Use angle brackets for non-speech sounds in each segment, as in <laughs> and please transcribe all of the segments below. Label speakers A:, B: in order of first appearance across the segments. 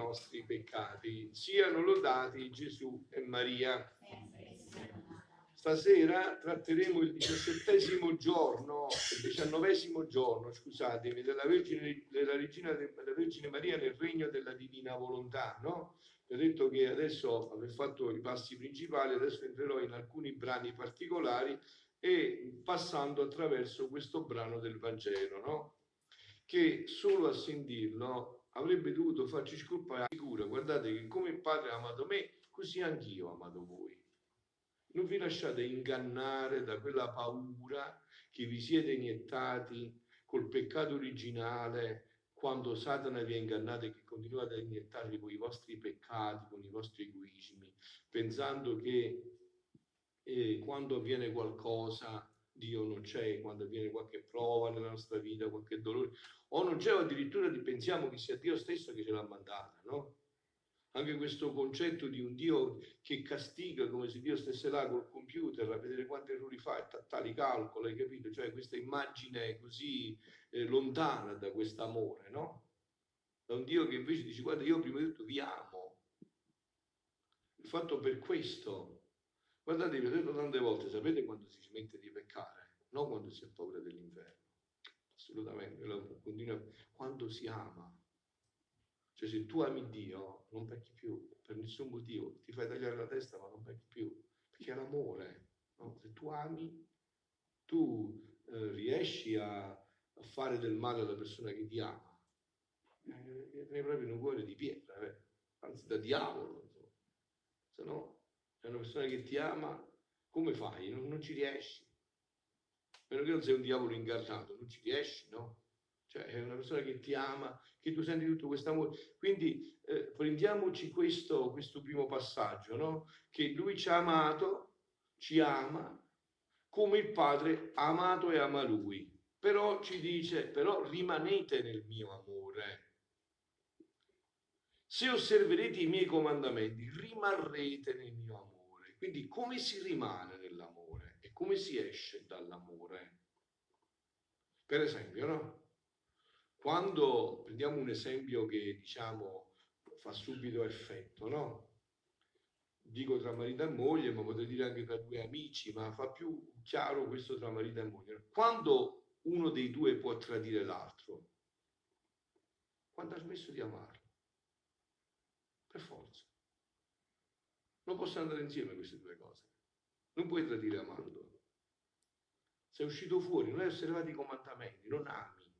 A: nostri peccati. Siano lodati Gesù e Maria. Stasera tratteremo il diciassettesimo giorno, il diciannovesimo giorno, scusatemi, della Vergine, della, Regina, della Vergine Maria nel regno della divina volontà, no? Ho detto che adesso aver fatto i passi principali, adesso entrerò in alcuni brani particolari e passando attraverso questo brano del Vangelo, no? Che solo a sentirlo avrebbe dovuto farci scolpare sicura, guardate che come il Padre ha amato me, così anch'io ho amato voi. Non vi lasciate ingannare da quella paura che vi siete iniettati col peccato originale quando Satana vi ha ingannato e che continuate a iniettarvi con i vostri peccati, con i vostri egoismi, pensando che eh, quando avviene qualcosa Dio non c'è, quando avviene qualche prova nella nostra vita, qualche dolore, o non c'è, o addirittura pensiamo che sia Dio stesso che ce l'ha mandata, no? Anche questo concetto di un Dio che castiga come se Dio stesse là col computer a vedere quanti errori fa e tali calcoli, hai capito? Cioè questa immagine così eh, lontana da questo amore, no? Da un Dio che invece dice guarda io prima di tutto vi amo. Il fatto per questo, guardate, vi ho detto tante volte, sapete quando si smette di peccare? Non quando si ha paura dell'inferno. Assolutamente, continua, quando si ama cioè se tu ami Dio non pecchi più per nessun motivo, ti fai tagliare la testa ma non pecchi più, perché è l'amore. No? Se tu ami, tu eh, riesci a, a, fare del male alla persona che ti ama. Eh, ne proprio un cuore di pietra, eh? anzi da diavolo. Insomma. Se no, è una persona che ti ama, come fai? Non, non ci riesci. A meno che non sei un diavolo incarnato, non ci riesci, no? Cioè è una persona che ti ama, che tu senti tutto questo amore. Quindi eh, prendiamoci questo, questo primo passaggio, no? Che lui ci ha amato, ci ama, come il Padre amato e ama lui. Però ci dice, però rimanete nel mio amore. Se osserverete i miei comandamenti, rimarrete nel mio amore. Quindi come si rimane nell'amore e come si esce dall'amore? Per esempio, no? Quando prendiamo un esempio che diciamo fa subito effetto, no? Dico tra marito e moglie, ma potrei dire anche tra due amici, ma fa più chiaro questo tra marito e moglie. Quando uno dei due può tradire l'altro? Quando ha smesso di amarlo. Per forza. Non possono andare insieme queste due cose. Non puoi tradire amando. Sei uscito fuori, non hai osservato i comandamenti, non ami.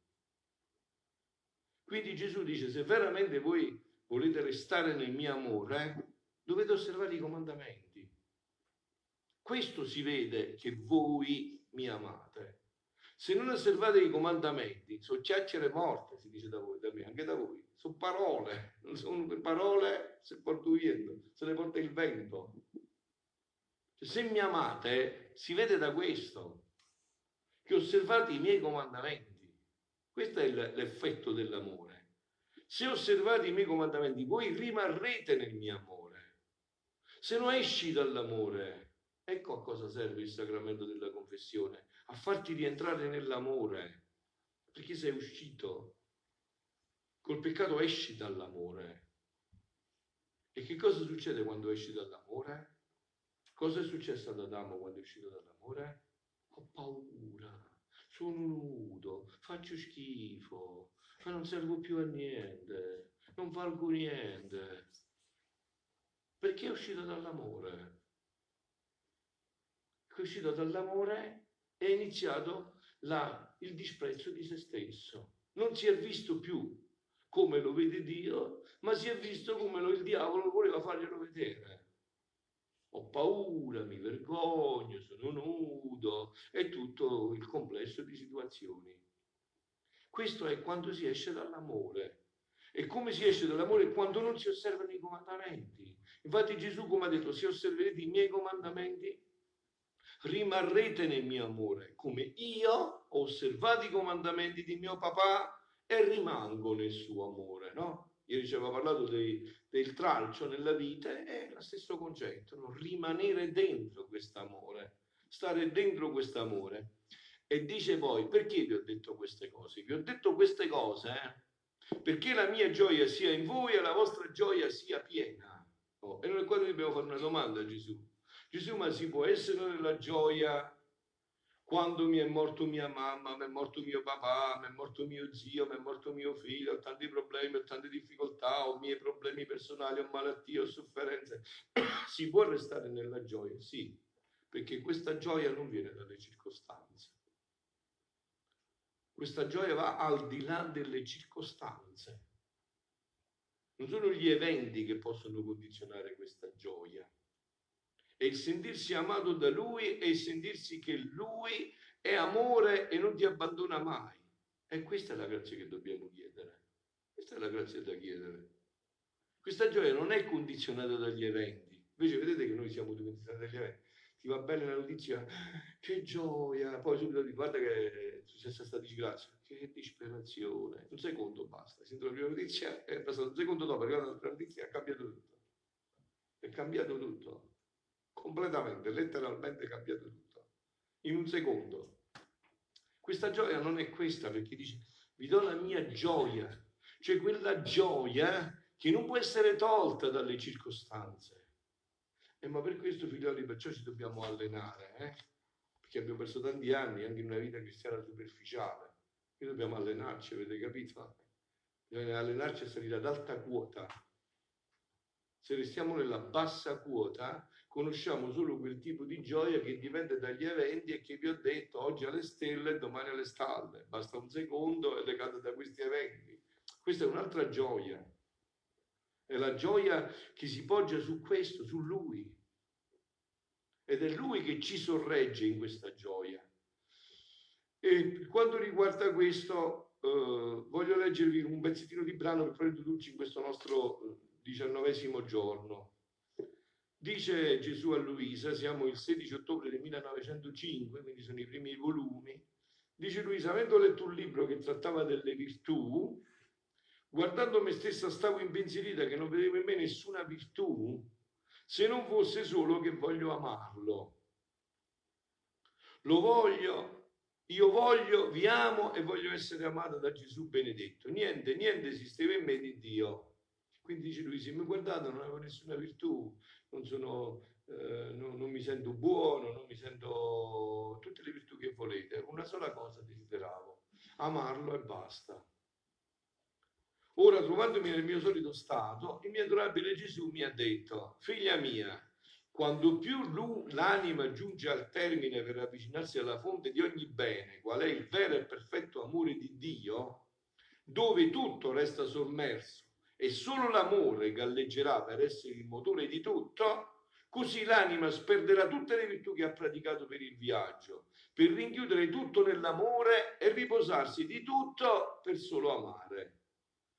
A: Quindi Gesù dice, se veramente voi volete restare nel mio amore, dovete osservare i comandamenti. Questo si vede che voi mi amate. Se non osservate i comandamenti, sono chiacchiere morte, si dice da voi, da me, anche da voi. Sono parole, sono parole se porto vento, se le porta il vento. Cioè, se mi amate, si vede da questo, che osservate i miei comandamenti. Questo è l'effetto dell'amore. Se osservate i miei comandamenti, voi rimarrete nel mio amore. Se non esci dall'amore, ecco a cosa serve il sacramento della confessione, a farti rientrare nell'amore, perché sei uscito. Col peccato esci dall'amore. E che cosa succede quando esci dall'amore? Cosa è successo ad Adamo quando è uscito dall'amore? Ho paura sono nudo, faccio schifo, ma non servo più a niente, non valgo niente. Perché è uscito dall'amore? È uscito dall'amore e è iniziato la, il disprezzo di se stesso. Non si è visto più come lo vede Dio, ma si è visto come lo, il diavolo voleva farglielo vedere ho paura, mi vergogno, sono nudo, è tutto il complesso di situazioni. Questo è quando si esce dall'amore. E come si esce dall'amore? Quando non si osservano i comandamenti. Infatti Gesù, come ha detto, se osserverete i miei comandamenti, rimarrete nel mio amore, come io ho osservato i comandamenti di mio papà e rimango nel suo amore, no? Ieri ci aveva parlato dei, del tralcio nella vita, è lo stesso concetto, no? rimanere dentro quest'amore, stare dentro quest'amore. E dice poi, perché vi ho detto queste cose? Vi ho detto queste cose eh, perché la mia gioia sia in voi e la vostra gioia sia piena. Oh, e noi qua dobbiamo fare una domanda a Gesù. Gesù, ma si può essere nella gioia quando mi è morto mia mamma, mi è morto mio papà, mi è morto mio zio, mi è morto mio figlio, ho tanti problemi, ho tante difficoltà, ho miei problemi personali, ho malattie, ho sofferenze. <coughs> si può restare nella gioia? Sì, perché questa gioia non viene dalle circostanze. Questa gioia va al di là delle circostanze. Non sono gli eventi che possono condizionare questa gioia. È il sentirsi amato da Lui e il sentirsi che Lui è amore e non ti abbandona mai. E questa è la grazia che dobbiamo chiedere. Questa è la grazia da chiedere. Questa gioia non è condizionata dagli eventi. Invece vedete che noi siamo condizionati dagli eventi ti va bene la notizia, che gioia, poi subito ti guarda che è successa questa disgrazia, che disperazione, un secondo basta, sento la prima notizia, è passato un secondo dopo, è arrivata notizia, è cambiato tutto, è cambiato tutto, completamente, letteralmente cambiato tutto, in un secondo. Questa gioia non è questa perché dice, vi do la mia gioia, cioè quella gioia che non può essere tolta dalle circostanze eh, ma per questo, figlioli, perciò ci dobbiamo allenare, eh? perché abbiamo perso tanti anni anche in una vita cristiana superficiale. Qui dobbiamo allenarci, avete capito? Bisogna allenarci a salire ad alta quota. Se restiamo nella bassa quota, conosciamo solo quel tipo di gioia che dipende dagli eventi e che vi ho detto oggi alle stelle e domani alle stalle. Basta un secondo è legato da questi eventi. Questa è un'altra gioia. È la gioia che si poggia su questo, su Lui. Ed è Lui che ci sorregge in questa gioia. E per quanto riguarda questo, eh, voglio leggervi un pezzettino di brano per poi introdurci in questo nostro eh, diciannovesimo giorno. Dice Gesù a Luisa, siamo il 16 ottobre del 1905, quindi sono i primi volumi. Dice Luisa, avendo letto un libro che trattava delle virtù, Guardando me stessa stavo impensierita che non vedevo in me nessuna virtù se non fosse solo che voglio amarlo. Lo voglio, io voglio, vi amo e voglio essere amata da Gesù benedetto. Niente, niente esisteva in me di Dio. Quindi dice lui, se mi guardate non avevo nessuna virtù, non, sono, eh, non, non mi sento buono, non mi sento tutte le virtù che volete. Una sola cosa desideravo, amarlo e basta. Ora, trovandomi nel mio solito stato, il mio adorabile Gesù mi ha detto, figlia mia, quando più l'anima giunge al termine per avvicinarsi alla fonte di ogni bene, qual è il vero e perfetto amore di Dio, dove tutto resta sommerso e solo l'amore galleggerà per essere il motore di tutto, così l'anima sperderà tutte le virtù che ha praticato per il viaggio, per rinchiudere tutto nell'amore e riposarsi di tutto per solo amare.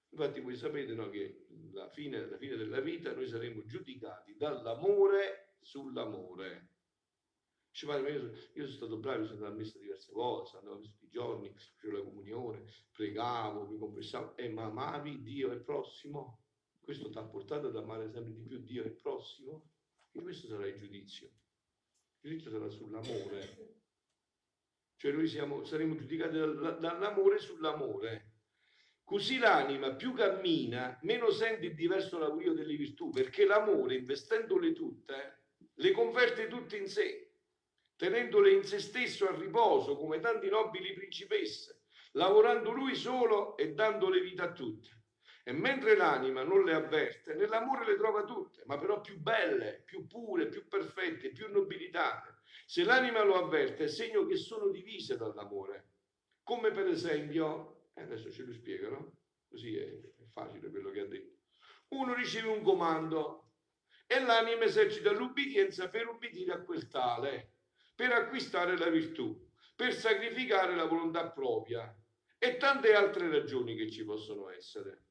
A: Infatti voi sapete no, che alla fine, alla fine della vita noi saremo giudicati dall'amore sull'amore. Dice, padre, io, io, sono stato bravo, sono andato a messa diverse volte, andavo tutti i giorni, facevo la comunione, pregavo, mi confessavo, e ma amavi Dio e prossimo? Questo ti ha portato ad amare sempre di più Dio e prossimo? E questo sarà il giudizio. Il giudizio sarà sull'amore. Cioè noi siamo, saremo giudicati dall'amore sull'amore. Così l'anima più cammina, meno sente il diverso lavorio delle virtù, perché l'amore, investendole tutte, le converte tutte in sé, tenendole in se stesso a riposo come tanti nobili principesse, lavorando lui solo e dandole vita a tutte. E mentre l'anima non le avverte, nell'amore le trova tutte, ma però più belle, più pure, più perfette, più nobilitate. Se l'anima lo avverte, è segno che sono divise dall'amore. Come per esempio e adesso ce lo spiegano, così è, è facile quello che ha detto. Uno riceve un comando e l'anima esercita l'ubbidienza per ubbidire a quel tale, per acquistare la virtù, per sacrificare la volontà propria e tante altre ragioni che ci possono essere.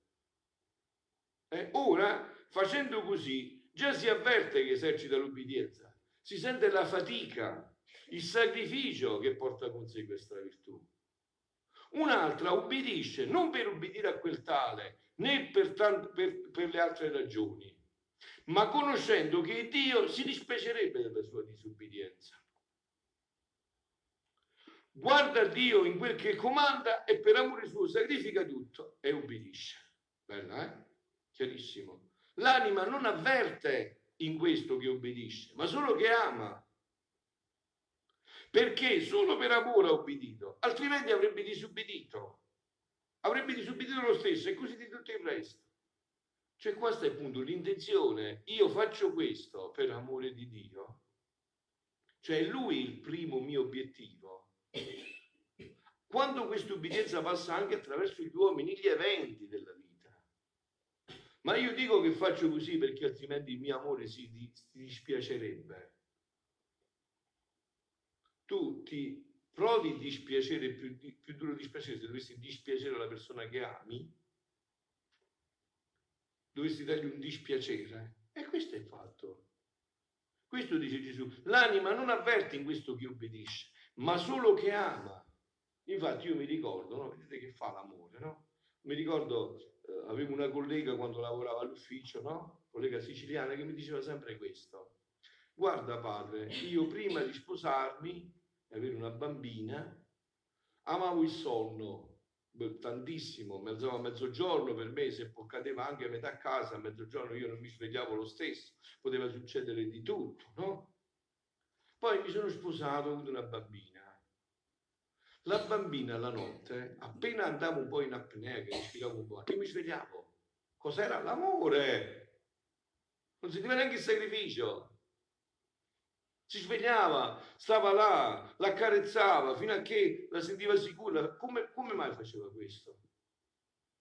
A: Eh, ora, facendo così, già si avverte che esercita l'ubbidienza, si sente la fatica, il sacrificio che porta con sé questa virtù. Un'altra ubbidisce non per ubbidire a quel tale, né per, tant- per, per le altre ragioni, ma conoscendo che Dio si dispiacerebbe della sua disubbidienza. Guarda Dio in quel che comanda e per amore suo sacrifica tutto e ubbidisce. Bella, eh? Chiarissimo. L'anima non avverte in questo che obbedisce, ma solo che ama. Perché solo per amore ha obbedito, altrimenti avrebbe disubbidito. Avrebbe disubbidito lo stesso e così di tutto il resto. Cioè questo è il punto, l'intenzione. Io faccio questo per amore di Dio. Cioè lui il primo mio obiettivo. Quando questa obbedienza passa anche attraverso gli uomini, gli eventi della vita ma io dico che faccio così perché altrimenti il mio amore si, dispiacerebbe. Tu ti provi dispiacere, più, più duro dispiacere, se dovessi dispiacere la persona che ami, dovessi dargli un dispiacere. E questo è il fatto. Questo dice Gesù. L'anima non avverte in questo che obbedisce, ma solo che ama. Infatti io mi ricordo, no? vedete che fa l'amore, no? Mi ricordo eh, avevo una collega quando lavorava all'ufficio, no? Collega siciliana che mi diceva sempre questo. Guarda padre, io prima di sposarmi e avere una bambina, amavo il sonno tantissimo, mi alzavo a mezzogiorno per me, se cadeva anche a metà casa, a mezzogiorno io non mi svegliavo lo stesso, poteva succedere di tutto, no? Poi mi sono sposato, ho avuto una bambina la bambina la notte, appena andavo un po' in apnea, che respiravo un po', io mi svegliavo. Cos'era l'amore? Non sentiva neanche il sacrificio. Si svegliava, stava là, l'accarezzava fino a che la sentiva sicura. Come, come mai faceva questo?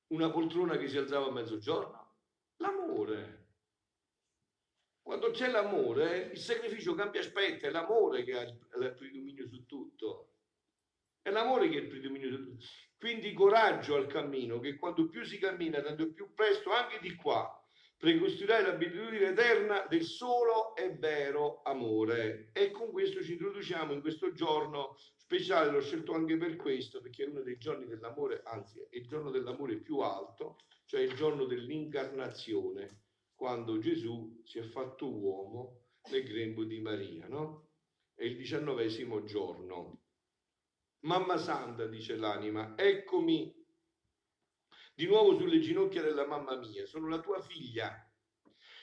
A: Una poltrona che si alzava a mezzogiorno? L'amore. Quando c'è l'amore, il sacrificio cambia aspetto, è l'amore che ha il predominio su tutto. È l'amore che è il predominio di tutto. Quindi coraggio al cammino, che quanto più si cammina, tanto più presto anche di qua precostituirai l'abitudine eterna del solo e vero amore. E con questo ci introduciamo in questo giorno speciale, l'ho scelto anche per questo, perché è uno dei giorni dell'amore, anzi è il giorno dell'amore più alto, cioè il giorno dell'incarnazione, quando Gesù si è fatto uomo nel grembo di Maria, no? È il diciannovesimo giorno. Mamma Santa, dice l'anima, eccomi di nuovo sulle ginocchia della mamma mia, sono la tua figlia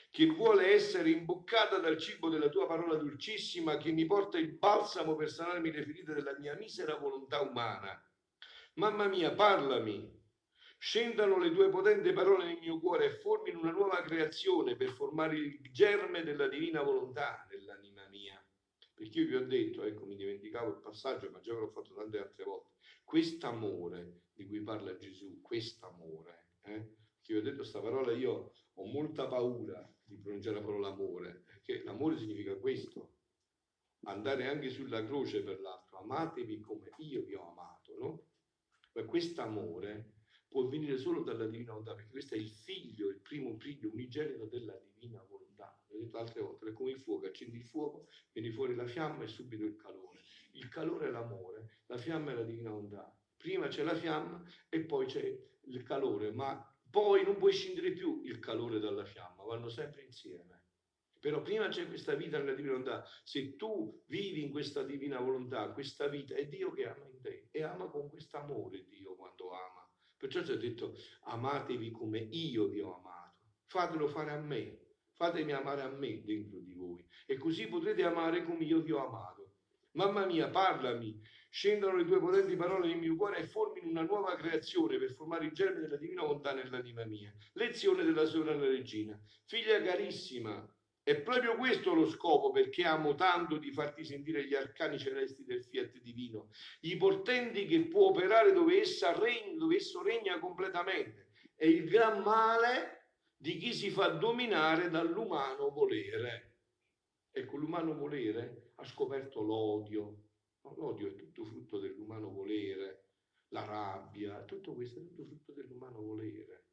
A: che vuole essere imboccata dal cibo della tua parola dolcissima che mi porta il balsamo per sanarmi le ferite della mia misera volontà umana. Mamma mia, parlami, scendano le tue potenti parole nel mio cuore e formino una nuova creazione per formare il germe della divina volontà nell'anima mia perché io vi ho detto, ecco mi dimenticavo il passaggio, ma già ve l'ho fatto tante altre volte, quest'amore di cui parla Gesù, quest'amore, eh? che vi ho detto questa parola, io ho molta paura di pronunciare la parola amore, perché l'amore significa questo, andare anche sulla croce per l'altro, amatevi come io vi ho amato, no? Ma quest'amore può venire solo dalla divina volontà, perché questo è il figlio, il primo figlio unigenito della divina volontà l'ho detto altre volte, è come il fuoco, accendi il fuoco, viene fuori la fiamma e subito il calore. Il calore è l'amore, la fiamma è la divina volontà. Prima c'è la fiamma e poi c'è il calore, ma poi non puoi scendere più il calore dalla fiamma, vanno sempre insieme. Però prima c'è questa vita nella divina volontà. Se tu vivi in questa divina volontà, questa vita, è Dio che ama in te e ama con questo amore Dio quando ama. Perciò ci ha detto amatevi come io vi ho amato. Fatelo fare a me, fatemi amare a me dentro di voi e così potrete amare come io vi ho amato. Mamma mia, parlami, scendano le tue potenti parole nel mio cuore e formino una nuova creazione per formare il germe della divina volontà nell'anima mia. Lezione della sovrana regina. Figlia carissima, è proprio questo lo scopo perché amo tanto di farti sentire gli arcani celesti del fiat i portenti che può operare dove, regna, dove esso regna completamente. E il gran male di chi si fa dominare dall'umano volere. Ecco, l'umano volere ha scoperto l'odio. L'odio è tutto frutto dell'umano volere, la rabbia, tutto questo è tutto frutto dell'umano volere.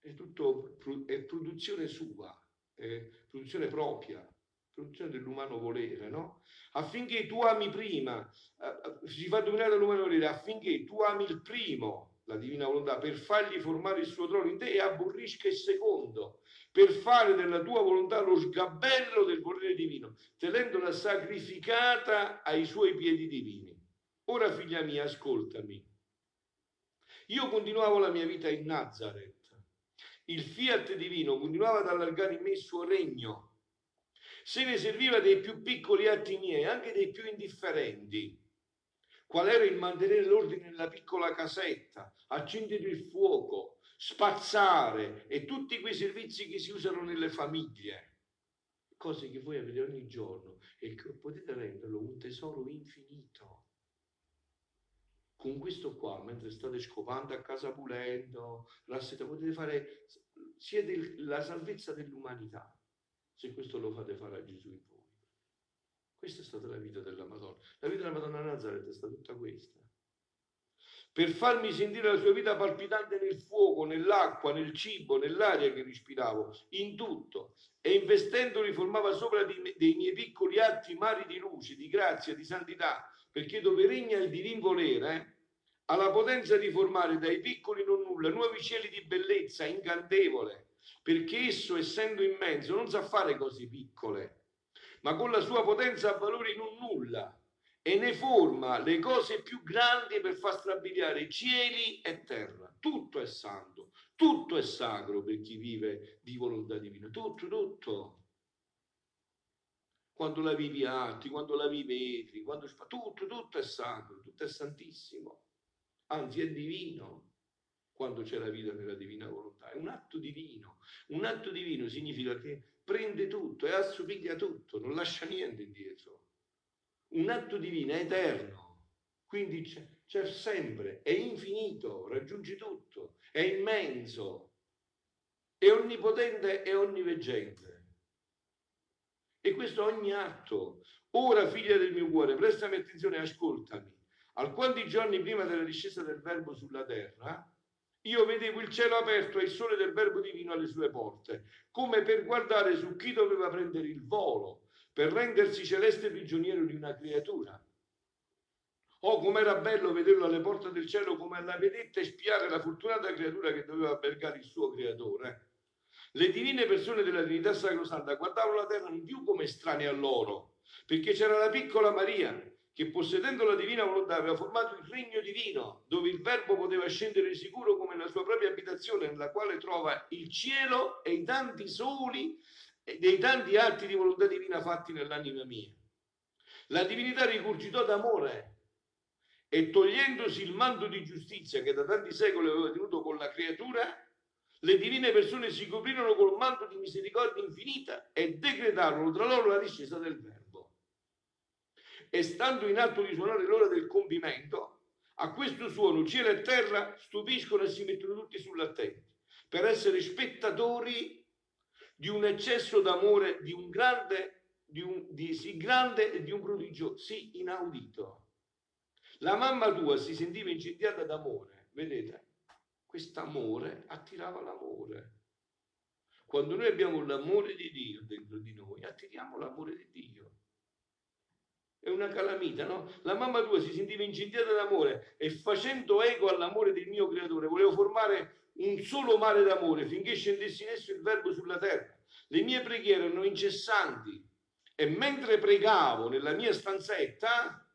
A: È tutto è produzione sua, è produzione propria, produzione dell'umano volere, no? Affinché tu ami prima, eh, si fa dominare dall'umano volere, affinché tu ami il primo, la divina volontà, per fargli formare il suo trono in te e aborrisca il secondo, per fare della tua volontà lo sgabello del volere divino, tenendola sacrificata ai suoi piedi divini. ora figlia mia, ascoltami. Io continuavo la mia vita in Nazareth. Il fiat divino continuava ad allargare in me il suo regno. Se ne serviva dei più piccoli atti miei, anche dei più indifferenti. Qual era il mantenere l'ordine nella piccola casetta, accendere il fuoco, spazzare e tutti quei servizi che si usano nelle famiglie. Cose che voi avete ogni giorno e che potete renderlo un tesoro infinito con questo qua, mentre state scopando a casa pulendo, potete fare, siete la salvezza dell'umanità, se questo lo fate fare a Gesù in voi. Questa è stata la vita della Madonna. La vita della Madonna Nazareth è stata tutta questa. Per farmi sentire la sua vita palpitante nel fuoco, nell'acqua, nel cibo, nell'aria che respiravo, in tutto. E investendoli formava sopra dei miei piccoli atti mari di luce, di grazia, di santità, perché dove regna il divin volere, eh, ha la potenza di formare dai piccoli non nulla nuovi cieli di bellezza incantevole, perché esso, essendo immenso, non sa fare cose piccole, ma con la sua potenza ha valori non nulla e ne forma le cose più grandi per far strabiliare cieli e terra. Tutto è santo, tutto è sacro per chi vive di volontà divina, tutto, tutto. Quando la vivi atti, quando la vivi quando tutto, tutto è sacro, tutto è santissimo anzi è divino quando c'è la vita nella divina volontà, è un atto divino. Un atto divino significa che prende tutto e assomiglia tutto, non lascia niente indietro. Un atto divino è eterno, quindi c'è, c'è sempre, è infinito, raggiunge tutto, è immenso, è onnipotente e onniveggente. E questo ogni atto. Ora, figlia del mio cuore, prestami attenzione e ascoltami Alquanti giorni prima della discesa del Verbo sulla terra, io vedevo il cielo aperto e il sole del Verbo divino alle sue porte, come per guardare su chi doveva prendere il volo, per rendersi celeste prigioniero di una creatura. Oh, com'era bello vederlo alle porte del cielo come alla vedetta espiare la fortunata creatura che doveva albergare il suo creatore. Le divine persone della Trinità Sacrosanta guardavano la terra non più come estranei a loro, perché c'era la piccola Maria, che possedendo la divina volontà aveva formato il regno divino, dove il Verbo poteva scendere sicuro come la sua propria abitazione, nella quale trova il cielo e i tanti soli e dei tanti atti di volontà divina fatti nell'anima mia. La divinità rigurgitò d'amore e togliendosi il manto di giustizia che da tanti secoli aveva tenuto con la creatura, le divine persone si coprirono col manto di misericordia infinita e decretarono tra loro la discesa del Verbo e stando in atto di suonare l'ora del compimento, a questo suono cielo e terra stupiscono e si mettono tutti sull'attenti per essere spettatori di un eccesso d'amore, di un grande, di, un, di sì grande e di un prodigio sì inaudito. La mamma tua si sentiva incendiata d'amore, vedete? Quest'amore attirava l'amore. Quando noi abbiamo l'amore di Dio dentro di noi, attiriamo l'amore di Dio è una calamita, no? La mamma tua si sentiva incendiata d'amore e facendo eco all'amore del mio creatore, volevo formare un solo mare d'amore finché scendesse in esso il verbo sulla terra. Le mie preghiere erano incessanti e mentre pregavo nella mia stanzetta,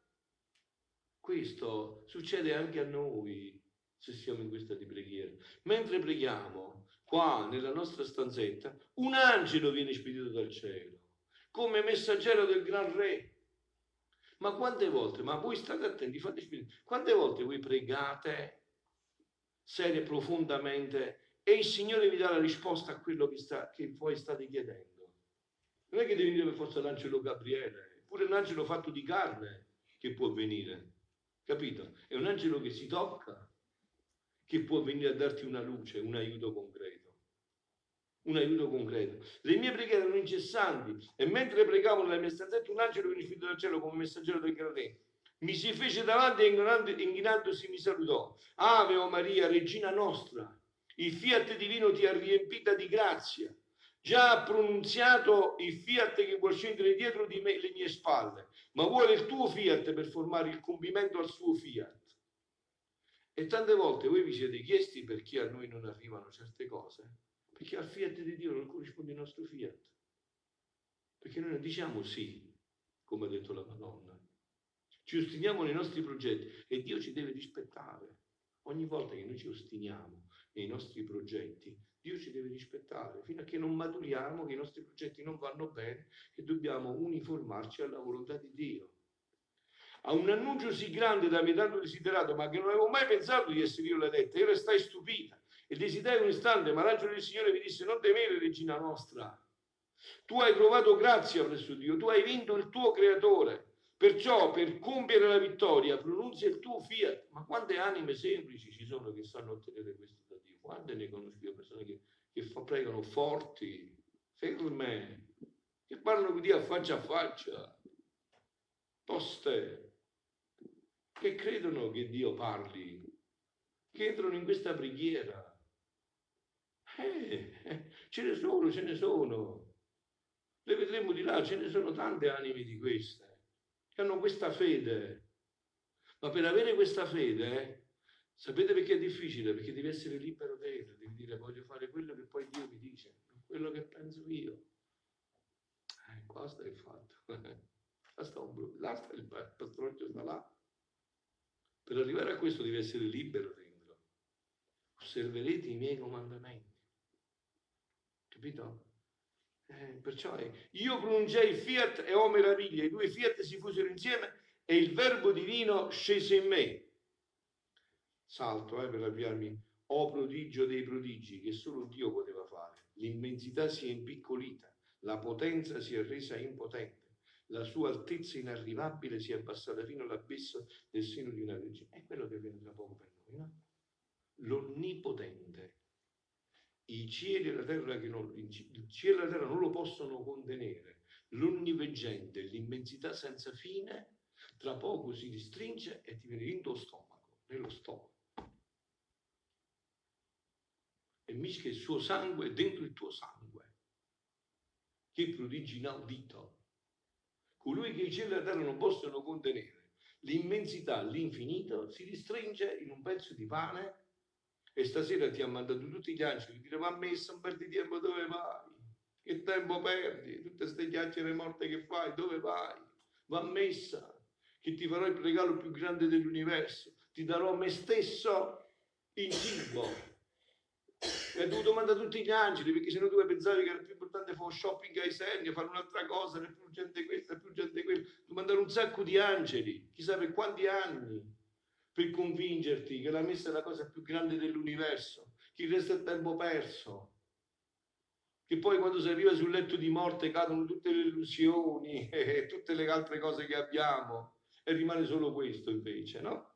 A: questo succede anche a noi se siamo in questa di preghiera. Mentre preghiamo qua nella nostra stanzetta, un angelo viene spedito dal cielo come messaggero del gran re ma quante volte, ma voi state attenti, fate spirito, quante volte voi pregate serie profondamente e il Signore vi dà la risposta a quello che, sta, che voi state chiedendo? Non è che deve venire per forza l'angelo Gabriele, pure un angelo fatto di carne che può venire, capito? È un angelo che si tocca, che può venire a darti una luce, un aiuto concreto un aiuto concreto. Le mie preghiere erano incessanti e mentre pregavo nella mia stanzetta un angelo finito dal cielo come messaggero del Gradè. Mi si fece davanti e inchinandosi mi salutò. Ave o Maria, regina nostra, il fiat divino ti ha riempita di grazia. Già ha pronunziato il fiat che vuol scendere dietro di me le mie spalle, ma vuole il tuo fiat per formare il compimento al suo fiat. E tante volte voi vi siete chiesti perché a noi non arrivano certe cose? Perché al fiat di Dio non corrisponde il nostro fiat. Perché noi non diciamo sì, come ha detto la Madonna. ci ostiniamo nei nostri progetti e Dio ci deve rispettare. Ogni volta che noi ci ostiniamo nei nostri progetti, Dio ci deve rispettare fino a che non maturiamo, che i nostri progetti non vanno bene e dobbiamo uniformarci alla volontà di Dio. A un annuncio sì grande da me tanto desiderato, ma che non avevo mai pensato di essere io la detta, io restai stupita e desiderai un istante, ma l'angelo del Signore mi disse: Non temere, regina nostra. Tu hai trovato grazia presso Dio, tu hai vinto il tuo creatore. Perciò per compiere la vittoria pronunzia il tuo fiat. Ma quante anime semplici ci sono che sanno ottenere questo da Dio? Quante ne conosco io persone che, che fa, pregano forti, ferme, che parlano con Dio faccia a faccia, toste, che credono che Dio parli, che entrano in questa preghiera. Eh, ce ne sono, ce ne sono. Le vedremo di là, ce ne sono tante anime di queste che hanno questa fede. Ma per avere questa fede, sapete perché è difficile? Perché devi essere libero dentro, devi dire voglio fare quello che poi Dio mi dice, quello che penso io. Eh, qua sta <laughs> il fatto. là sta, un, là sta il pastoraccio, sta là. Per arrivare a questo devi essere libero dentro. Osserverete i miei comandamenti. Capito? Eh, perciò è, io pronunciai fiat e oh meraviglia, i due fiat si fusero insieme e il verbo divino scese in me. Salto eh, per avviarmi, oh prodigio dei prodigi che solo Dio poteva fare. L'immensità si è impiccolita, la potenza si è resa impotente, la sua altezza inarrivabile si è abbassata fino all'abisso del seno di una vergine. È quello che viene tra poco per noi, no? L'onnipotente i cieli e la terra, che non, il cielo e la terra non lo possono contenere, l'onniveggente, l'immensità senza fine, tra poco si ristringe e ti viene in tuo stomaco, nello stomaco. E mischia il suo sangue dentro il tuo sangue. Che prodigi inaudito. Colui che i cieli e la terra non possono contenere, l'immensità, l'infinito, si ristringe in un pezzo di pane e stasera ti ha mandato tutti gli angeli, dire ma messa un perdi tempo dove vai? Che tempo perdi? Tutte queste chiacchiere morte che fai, dove vai? Va messa, che ti farò il regalo più grande dell'universo, ti darò me stesso in cibo. E hai dovuto mandare tutti gli angeli, perché se no tu pensavi che era più importante fare shopping ai segni, fare un'altra cosa, era più urgente questa, più urgente quella. Tu mandare un sacco di angeli, chissà per quanti anni per convincerti che la messa è la cosa più grande dell'universo, che il resto è tempo perso, che poi quando si arriva sul letto di morte cadono tutte le illusioni <laughs> e tutte le altre cose che abbiamo e rimane solo questo invece, no?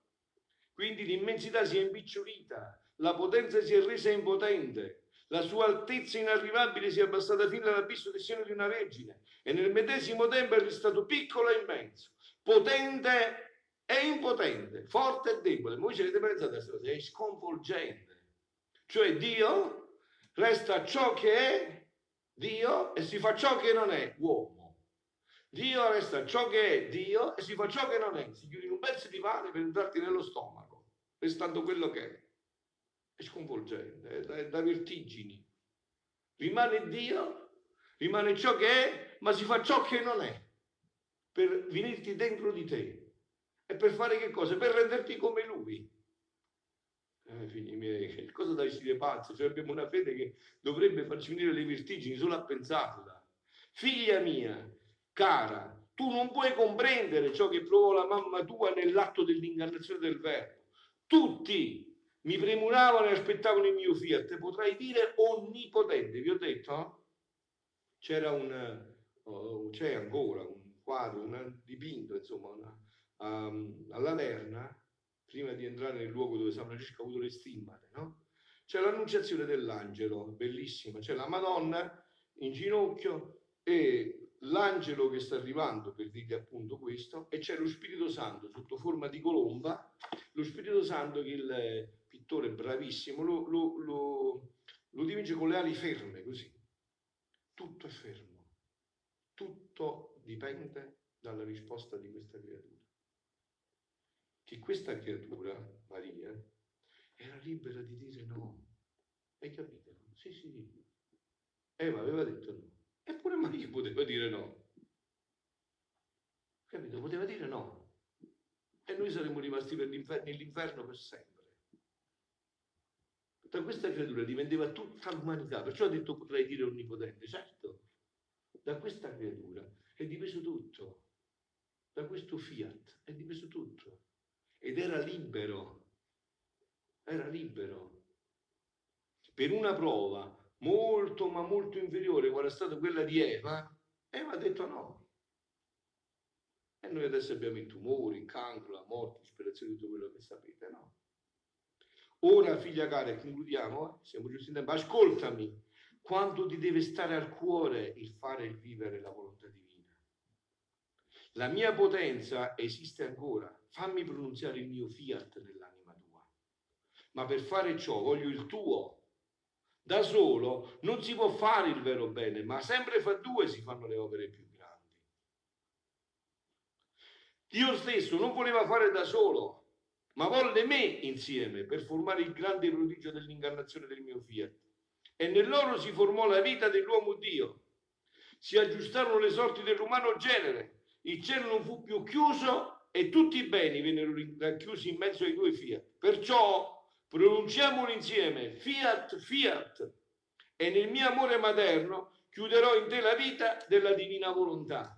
A: Quindi l'immensità si è impicciolita, la potenza si è resa impotente, la sua altezza inarrivabile si è abbassata fino all'abisso del seno di una vergine e nel medesimo tempo è restato piccolo e immenso, potente è impotente, forte e debole. Voi ci avete pensato a questa cosa, è sconvolgente. Cioè Dio resta ciò che è Dio e si fa ciò che non è uomo. Dio resta ciò che è Dio e si fa ciò che non è. Si chiude in un pezzo di pane per entrarti nello stomaco, restando quello che è. È sconvolgente, è da, è da vertigini. Rimane Dio, rimane ciò che è, ma si fa ciò che non è, per venirti dentro di te e per fare che cosa? Per renderti come lui. Eh, figli miei, cosa da essere pazzo? Cioè abbiamo una fede che dovrebbe farci venire le vertigini solo a pensarla. Figlia mia, cara, tu non puoi comprendere ciò che provò la mamma tua nell'atto dell'ingannazione del verbo. Tutti mi premuravano e aspettavano il mio fiat. Potrai dire onnipotente. Vi ho detto? C'era un, oh, c'è ancora un quadro, un dipinto, insomma, una, um, a Laverna, prima di entrare nel luogo dove San Francesco ha avuto le stimmate, no? C'è l'annunciazione dell'angelo, bellissima, c'è la Madonna in ginocchio e l'angelo che sta arrivando per dirgli appunto questo e c'è lo Spirito Santo sotto forma di colomba, lo Spirito Santo che il pittore bravissimo lo, lo, lo, lo dipinge con le ali ferme così, tutto è fermo, tutto dipende dalla risposta di questa creatura che questa creatura, Maria, era libera di dire no. Hai capito? Sì, sì. Eva aveva detto no. Eppure Maria poteva dire no. Capito? Poteva dire no. e noi saremmo rimasti per l'infer- nell'inferno per sempre. Da questa creatura dipendeva tutta l'umanità, perciò ha detto potrei dire onnipotente, certo, da questa creatura è dipeso tutto, da questo fiat è dipeso tutto ed era libero, era libero. Per una prova molto ma molto inferiore qual è stata quella di Eva, Eva ha detto no. E noi adesso abbiamo i tumori, il cancro, la morte, disperazione, tutto quello che sapete, no? Ora, figlia cara, concludiamo, eh? siamo giusti in tempo, ascoltami, quanto ti deve stare al cuore il fare e vivere la volontà divina. La mia potenza esiste ancora, fammi pronunziare il mio fiat nell'anima tua, ma per fare ciò voglio il tuo. Da solo non si può fare il vero bene, ma sempre fra due si fanno le opere più grandi. Dio stesso non voleva fare da solo, ma volle me insieme per formare il grande prodigio dell'incarnazione del mio fiat. E nel loro si formò la vita dell'uomo Dio. Si aggiustarono le sorti dell'umano genere. Il cielo non fu più chiuso e tutti i beni vennero racchiusi in mezzo ai due fiat. Perciò pronunciamolo insieme, fiat, fiat. E nel mio amore materno chiuderò in te la vita della divina volontà.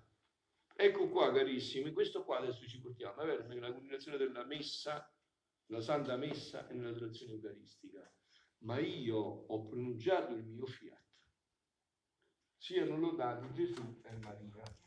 A: Ecco qua, carissimi, questo qua adesso ci portiamo, è vero, nella continuazione della messa, la Santa Messa e nell'adorazione eucaristica. Ma io ho pronunciato il mio fiat. Siano lodati Gesù e Maria.